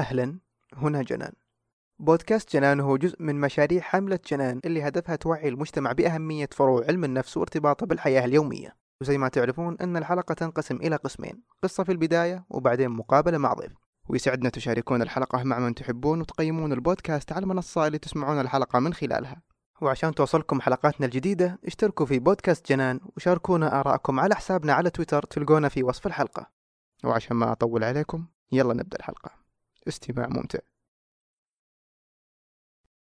أهلا. هنا جنان. بودكاست جنان هو جزء من مشاريع حملة جنان اللي هدفها توعي المجتمع بأهمية فروع علم النفس وارتباطه بالحياة اليومية. وزي ما تعرفون أن الحلقة تنقسم إلى قسمين قصة في البداية وبعدين مقابلة مع ضيف. ويسعدنا تشاركون الحلقة مع من تحبون وتقيمون البودكاست على المنصة اللي تسمعون الحلقة من خلالها. وعشان توصلكم حلقاتنا الجديدة اشتركوا في بودكاست جنان وشاركونا آراءكم على حسابنا على تويتر تلقونا في وصف الحلقة. وعشان ما أطول عليكم يلا نبدأ الحلقة. استماع ممتع.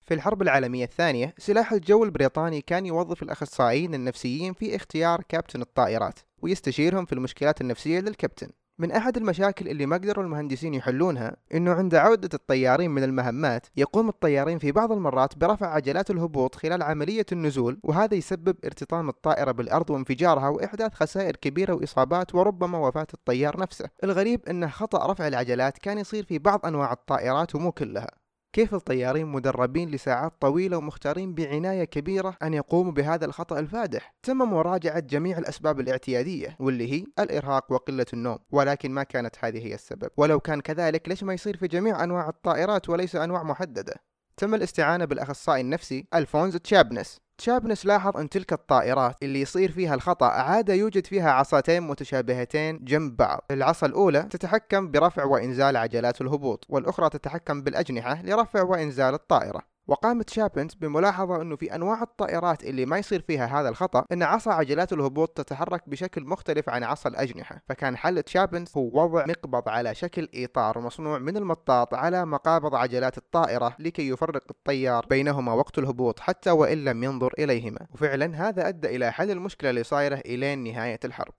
في الحرب العالمية الثانية سلاح الجو البريطاني كان يوظف الأخصائيين النفسيين في اختيار كابتن الطائرات ويستشيرهم في المشكلات النفسية للكابتن. من أحد المشاكل اللي ما قدروا المهندسين يحلونها إنه عند عودة الطيارين من المهمات يقوم الطيارين في بعض المرات برفع عجلات الهبوط خلال عملية النزول وهذا يسبب ارتطام الطائرة بالأرض وانفجارها وإحداث خسائر كبيرة وإصابات وربما وفاة الطيار نفسه. الغريب أن خطأ رفع العجلات كان يصير في بعض أنواع الطائرات ومو كلها. كيف الطيارين مدربين لساعات طويلة ومختارين بعناية كبيرة أن يقوموا بهذا الخطأ الفادح؟ تم مراجعة جميع الأسباب الاعتيادية واللي هي الإرهاق وقلة النوم ولكن ما كانت هذه هي السبب. ولو كان كذلك ليش ما يصير في جميع أنواع الطائرات وليس أنواع محددة؟ تم الاستعانة بالأخصائي النفسي ألفونز تشابنس. تشابنس لاحظ أن تلك الطائرات اللي يصير فيها الخطأ عادة يوجد فيها عصاتين متشابهتين جنب بعض. العصا الأولى تتحكم برفع وإنزال عجلات الهبوط والأخرى تتحكم بالأجنحة لرفع وإنزال الطائرة. وقامت شابنت بملاحظة أنه في أنواع الطائرات اللي ما يصير فيها هذا الخطأ أن عصا عجلات الهبوط تتحرك بشكل مختلف عن عصا الأجنحة. فكان حل شابنت هو وضع مقبض على شكل إطار مصنوع من المطاط على مقابض عجلات الطائرة لكي يفرق الطيار بينهما وقت الهبوط حتى وإن لم ينظر إليهما. وفعلا هذا أدى إلى حل المشكلة اللي صايرة إلين نهاية الحرب.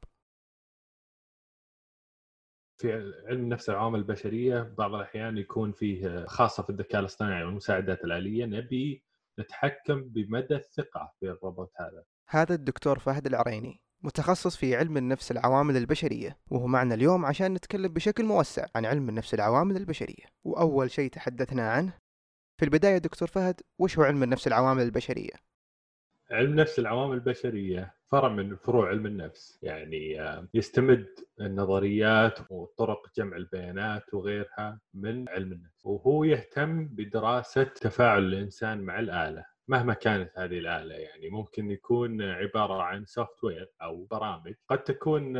في علم نفس العوامل البشرية بعض الأحيان يكون فيه خاصة في الذكاء الاصطناعي والمساعدات الآلية نبي نتحكم بمدى الثقة في الروبوت هذا. هذا الدكتور فهد العريني متخصص في علم النفس العوامل البشرية وهو معنا اليوم عشان نتكلم بشكل موسع عن علم النفس العوامل البشرية وأول شيء تحدثنا عنه في البداية دكتور فهد وش هو علم النفس العوامل البشرية؟ علم نفس العوامل البشرية فرع من فروع علم النفس. يعني يستمد النظريات وطرق جمع البيانات وغيرها من علم النفس. وهو يهتم بدراسة تفاعل الإنسان مع الآلة مهما كانت هذه الآلة. يعني ممكن يكون عبارة عن سوفت وير أو برامج قد تكون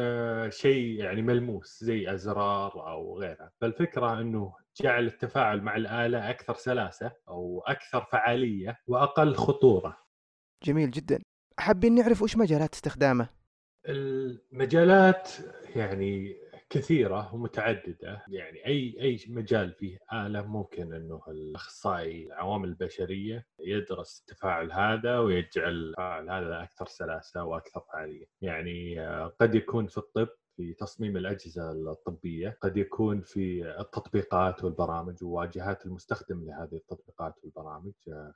شيء يعني ملموس زي أزرار أو غيرها. فالفكرة أنه جعل التفاعل مع الآلة أكثر سلاسة أو أكثر فعالية وأقل خطورة. جميل جدا. حابين نعرف وش مجالات استخدامه؟ المجالات يعني كثيرة ومتعددة. يعني أي أي مجال فيه آلة ممكن أنه الأخصائي العوامل البشرية يدرس التفاعل هذا ويجعل التفاعل هذا أكثر سلاسة وأكثر فعالية. يعني قد يكون في الطب في تصميم الأجهزة الطبية، قد يكون في التطبيقات والبرامج وواجهات المستخدم لهذه التطبيقات والبرامج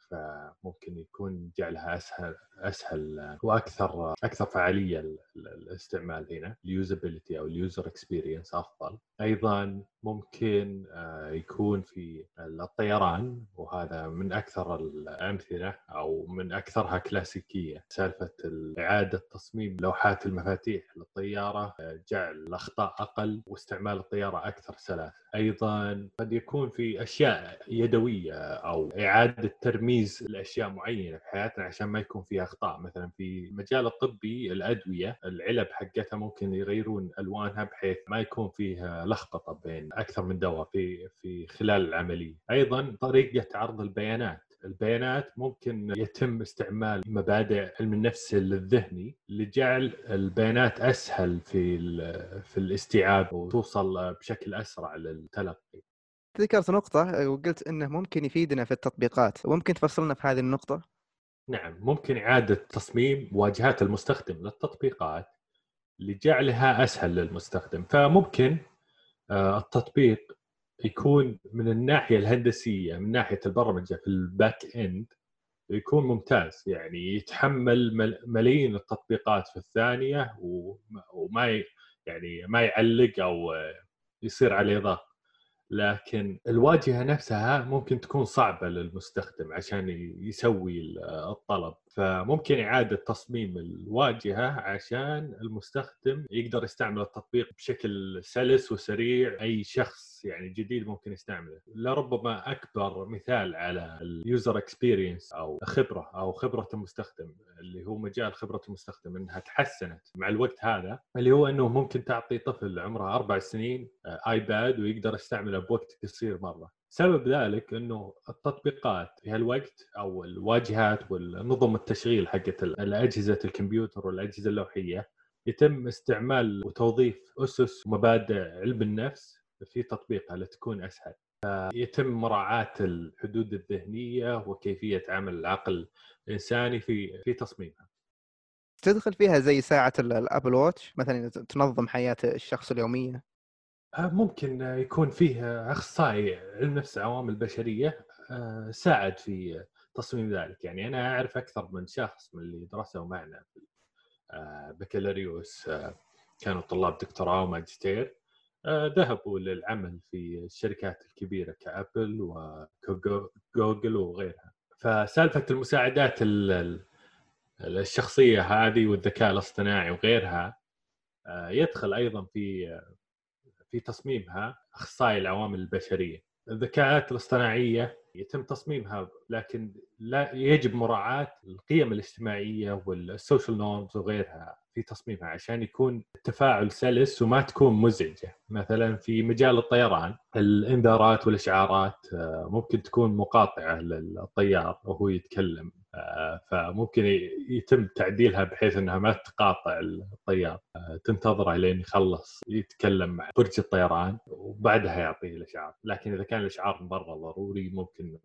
فممكن يكون جعلها أسهل أسهل وأكثر أكثر فعالية الاستعمال هنا ال usability أو ال user experience أفضل. أيضا ممكن يكون في الطيران وهذا من أكثر الأمثلة أو من أكثرها كلاسيكية سالفة إعادة تصميم لوحات المفاتيح للطيارة جعل الأخطاء أقل واستعمال الطيارة أكثر سلاسه أيضا قد يكون في أشياء يدوية أو إعادة ترميز لأشياء معينة في حياتنا عشان ما يكون فيها أخطاء. مثلا في المجال الطبي الأدوية العلب حقتها ممكن يغيرون ألوانها بحيث ما يكون فيها لخبطة بين أكثر من دواء في في خلال العملية. أيضا طريقة عرض البيانات. البيانات ممكن يتم استعمال مبادئ علم النفس الذهني لجعل البيانات أسهل في في الاستيعاب وتوصل بشكل أسرع للتلقي. ذكرت نقطة وقلت إنه ممكن يفيدنا في التطبيقات، ممكن تفصلنا في هذه النقطة؟ نعم، ممكن إعادة تصميم واجهات المستخدم للتطبيقات لجعلها أسهل للمستخدم، فممكن التطبيق يكون من الناحية الهندسية من ناحية البرمجة في ال back end يكون ممتاز. يعني يتحمل ملايين التطبيقات في الثانية وما يعني ما يعلق أو يصير عليه ضغط. لكن الواجهة نفسها ممكن تكون صعبة للمستخدم عشان يسوي الطلب. فممكن إعادة تصميم الواجهة عشان المستخدم يقدر يستعمل التطبيق بشكل سلس وسريع. أي شخص يعني جديد ممكن يستعمله. لربما أكبر مثال على ال user experience أو خبرة أو خبرة المستخدم اللي هو مجال خبرة المستخدم أنها تحسنت مع الوقت هذا اللي هو أنه ممكن تعطي طفل عمره أربع سنين آيباد ويقدر يستعمله بوقت قصير مرة. سبب ذلك إنه التطبيقات في هالوقت أو الواجهات والنظم التشغيل حقت الأجهزة الكمبيوتر والأجهزة اللوحية يتم استعمال وتوظيف أسس ومبادئ علم النفس في تطبيقها لتكون أسهل. يتم مراعاة الحدود الذهنية وكيفية عمل العقل الإنساني في في تصميمها. تدخل فيها زي ساعة الأبل واتش مثلا تنظم حياة الشخص اليومية ممكن يكون فيه أخصائي علم نفس عوامل بشريه آه، ساعد في تصميم ذلك. يعني أنا أعرف أكثر من شخص من اللي درسوا معنا في آه، بكالوريوس كانوا طلاب دكتوراه وماجستير. ذهبوا للعمل في الشركات الكبيرة كأبل وجوجل وغيرها. فسالفة المساعدات الشخصية هذه والذكاء الاصطناعي وغيرها يدخل أيضا في في تصميمها أخصائي العوامل البشرية. الذكاءات الاصطناعية يتم تصميمها لكن لا يجب مراعاة القيم الاجتماعية والسوشيال نورمز وغيرها في تصميمها عشان يكون التفاعل سلس وما تكون مزعجة مثلا في مجال الطيران الإنذارات والإشعارات آه، ممكن تكون مقاطعة للطيار وهو يتكلم فممكن يتم تعديلها بحيث إنها ما تقاطع الطيار. آه، تنتظره لين يخلص يتكلم مع برج الطيران وبعدها يعطيه الأشعار. لكن إذا كان الأشعار مره ضروري ممكن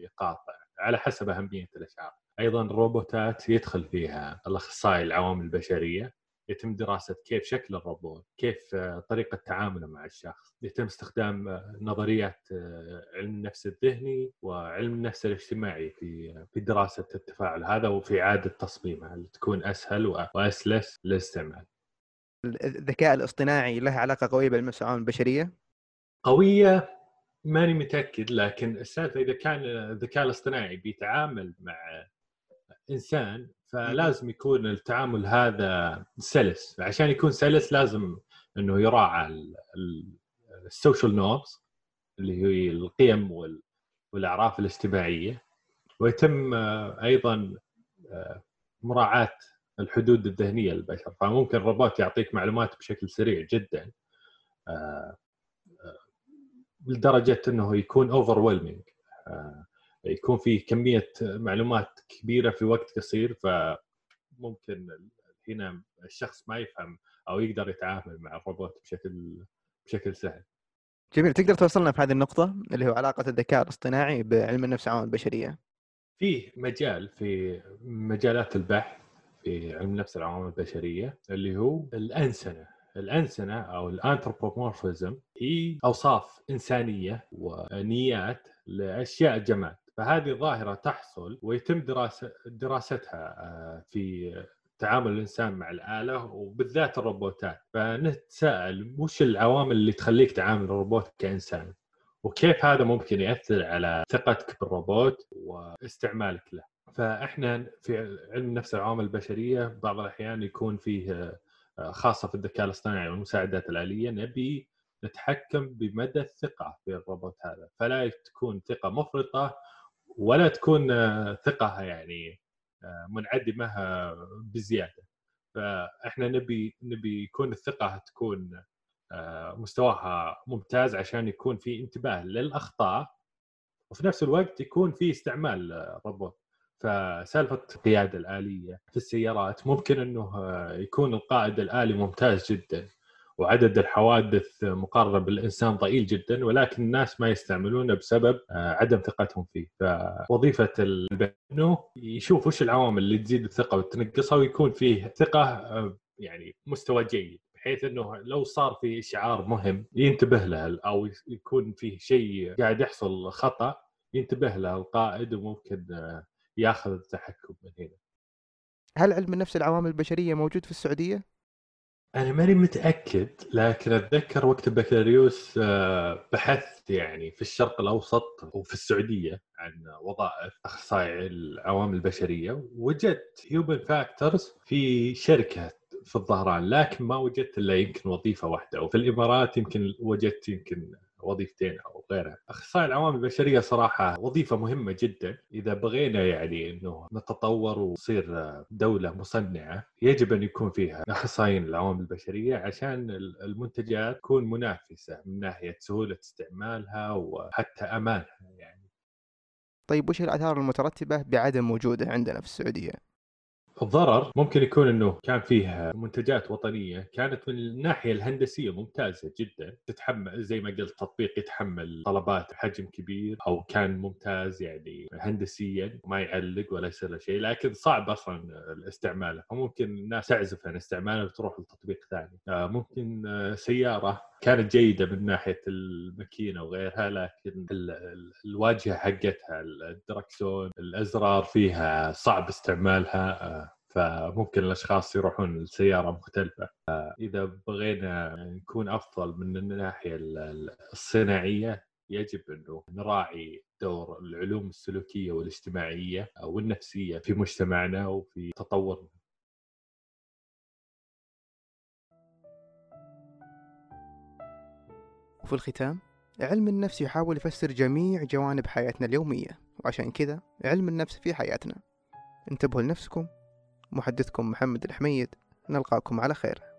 يقاطع على حسب أهمية الأشعار. أيضا الروبوتات يدخل فيها الأخصائي العوامل البشرية. يتم دراسة كيف شكل الروبوت، كيف آه، طريقة تعامله مع الشخص، يتم استخدام آه، نظريات آه، علم النفس الذهني وعلم النفس الاجتماعي في في دراسة التفاعل هذا وفي إعادة تصميمها لتكون أسهل وأسلس للاستعمال. الذكاء الاصطناعي له علاقة قوية العوامل البشرية؟ قوية ماني متأكد لكن السالفه إذا كان الذكاء الاصطناعي بيتعامل مع إنسان فلازم يكون التعامل هذا سلس. عشان يكون سلس لازم إنه يراعى ال social norms اللي هي القيم والأعراف الاجتماعية. ويتم أيضا مراعاة الحدود الذهنية للبشر. فممكن الروبوت يعطيك معلومات بشكل سريع جدا لدرجة إنه يكون اوفر يكون في كمية معلومات كبيرة في وقت قصير فممكن هنا الشخص ما يفهم أو يقدر يتعامل مع الروبوت بشكل بشكل سهل. جميل تقدر توصلنا في هذه النقطة اللي هو علاقة الذكاء الاصطناعي بعلم النفس والعوامل البشرية. في مجال في مجالات البحث في علم النفس والعوامل البشرية اللي هو الأنسنة الأنسنة أو الأنثروبومورفيزم هي أوصاف إنسانية ونيات لأشياء جماد فهذه ظاهرة تحصل ويتم دراسه دراستها آه، في تعامل الإنسان مع الآلة وبالذات الروبوتات. فنتساءل وش العوامل اللي تخليك تعامل الروبوت كإنسان؟ وكيف هذا ممكن يأثر على ثقتك بالروبوت واستعمالك له؟ فإحنا في علم النفس العوامل البشرية بعض الأحيان يكون فيه آه، خاصة في الذكاء الاصطناعي والمساعدات الآلية نبي نتحكم بمدى الثقة في الروبوت هذا. فلا تكون ثقة مفرطة ولا تكون آه، ثقة يعني آه، منعدمة بزيادة. فإحنا نبي نبي يكون الثقة تكون آه، مستواها ممتاز عشان يكون في انتباه للأخطاء وفي نفس الوقت يكون في استعمال روبوت فسالفة القيادة الآلية في السيارات ممكن إنه يكون القائد الآلي ممتاز جدا. وعدد الحوادث مقارنة بالإنسان ضئيل جدا ولكن الناس ما يستعملونه بسبب آه، عدم ثقتهم فيه فوظيفة انه يشوف وش العوامل اللي تزيد الثقة وتنقصها ويكون فيه ثقة آه، يعني مستوى جيد بحيث إنه لو صار في اشعار مهم ينتبه له أو يكون فيه شيء قاعد يحصل خطأ ينتبه له القائد وممكن آه، ياخذ التحكم من هنا. هل علم النفس العوامل البشرية موجود في السعودية؟ أنا ماني متأكد لكن أتذكر وقت البكالوريوس آه، بحثت يعني في الشرق الأوسط وفي السعودية عن وظائف أخصائي العوامل البشرية وجدت هيومن فاكتورز في شركة في الظهران لكن ما وجدت إلا يمكن وظيفة واحدة وفي الإمارات يمكن وجدت يمكن وظيفتين أو غيرها. أخصائي العوامل البشرية صراحة وظيفة مهمة جدا إذا بغينا يعني إنه نتطور ونصير دولة مصنعة يجب أن يكون فيها أخصائيين العوامل البشرية عشان المنتجات تكون منافسة من ناحية سهولة استعمالها وحتى أمانها يعني. طيب وش الآثار المترتبة بعدم وجوده عندنا في السعودية؟ الضرر ممكن يكون إنه كان فيه منتجات وطنية كانت من الناحية الهندسية ممتازة جدا تتحمل زي ما قلت تطبيق يتحمل طلبات حجم كبير أو كان ممتاز يعني هندسيا ما يعلق ولا يصير له شيء لكن صعب أصلا استعماله وممكن الناس تعزف عن استعماله وتروح لتطبيق ثاني. آه، ممكن آه، سيارة كانت جيدة من ناحية الماكينة وغيرها لكن الواجهة حقتها الدركسون الأزرار فيها صعب استعمالها. آه، فممكن الأشخاص يروحون لسيارة مختلفة. اذا بغينا نكون أفضل من الناحية الصناعية يجب أنه نراعي دور العلوم السلوكية والاجتماعية والنفسية في مجتمعنا وفي تطورنا وفي الختام علم النفس يحاول يفسر جميع جوانب حياتنا اليومية وعشان كذا علم النفس في حياتنا. انتبهوا لنفسكم. محدثكم محمد الحميد. نلقاكم على خير.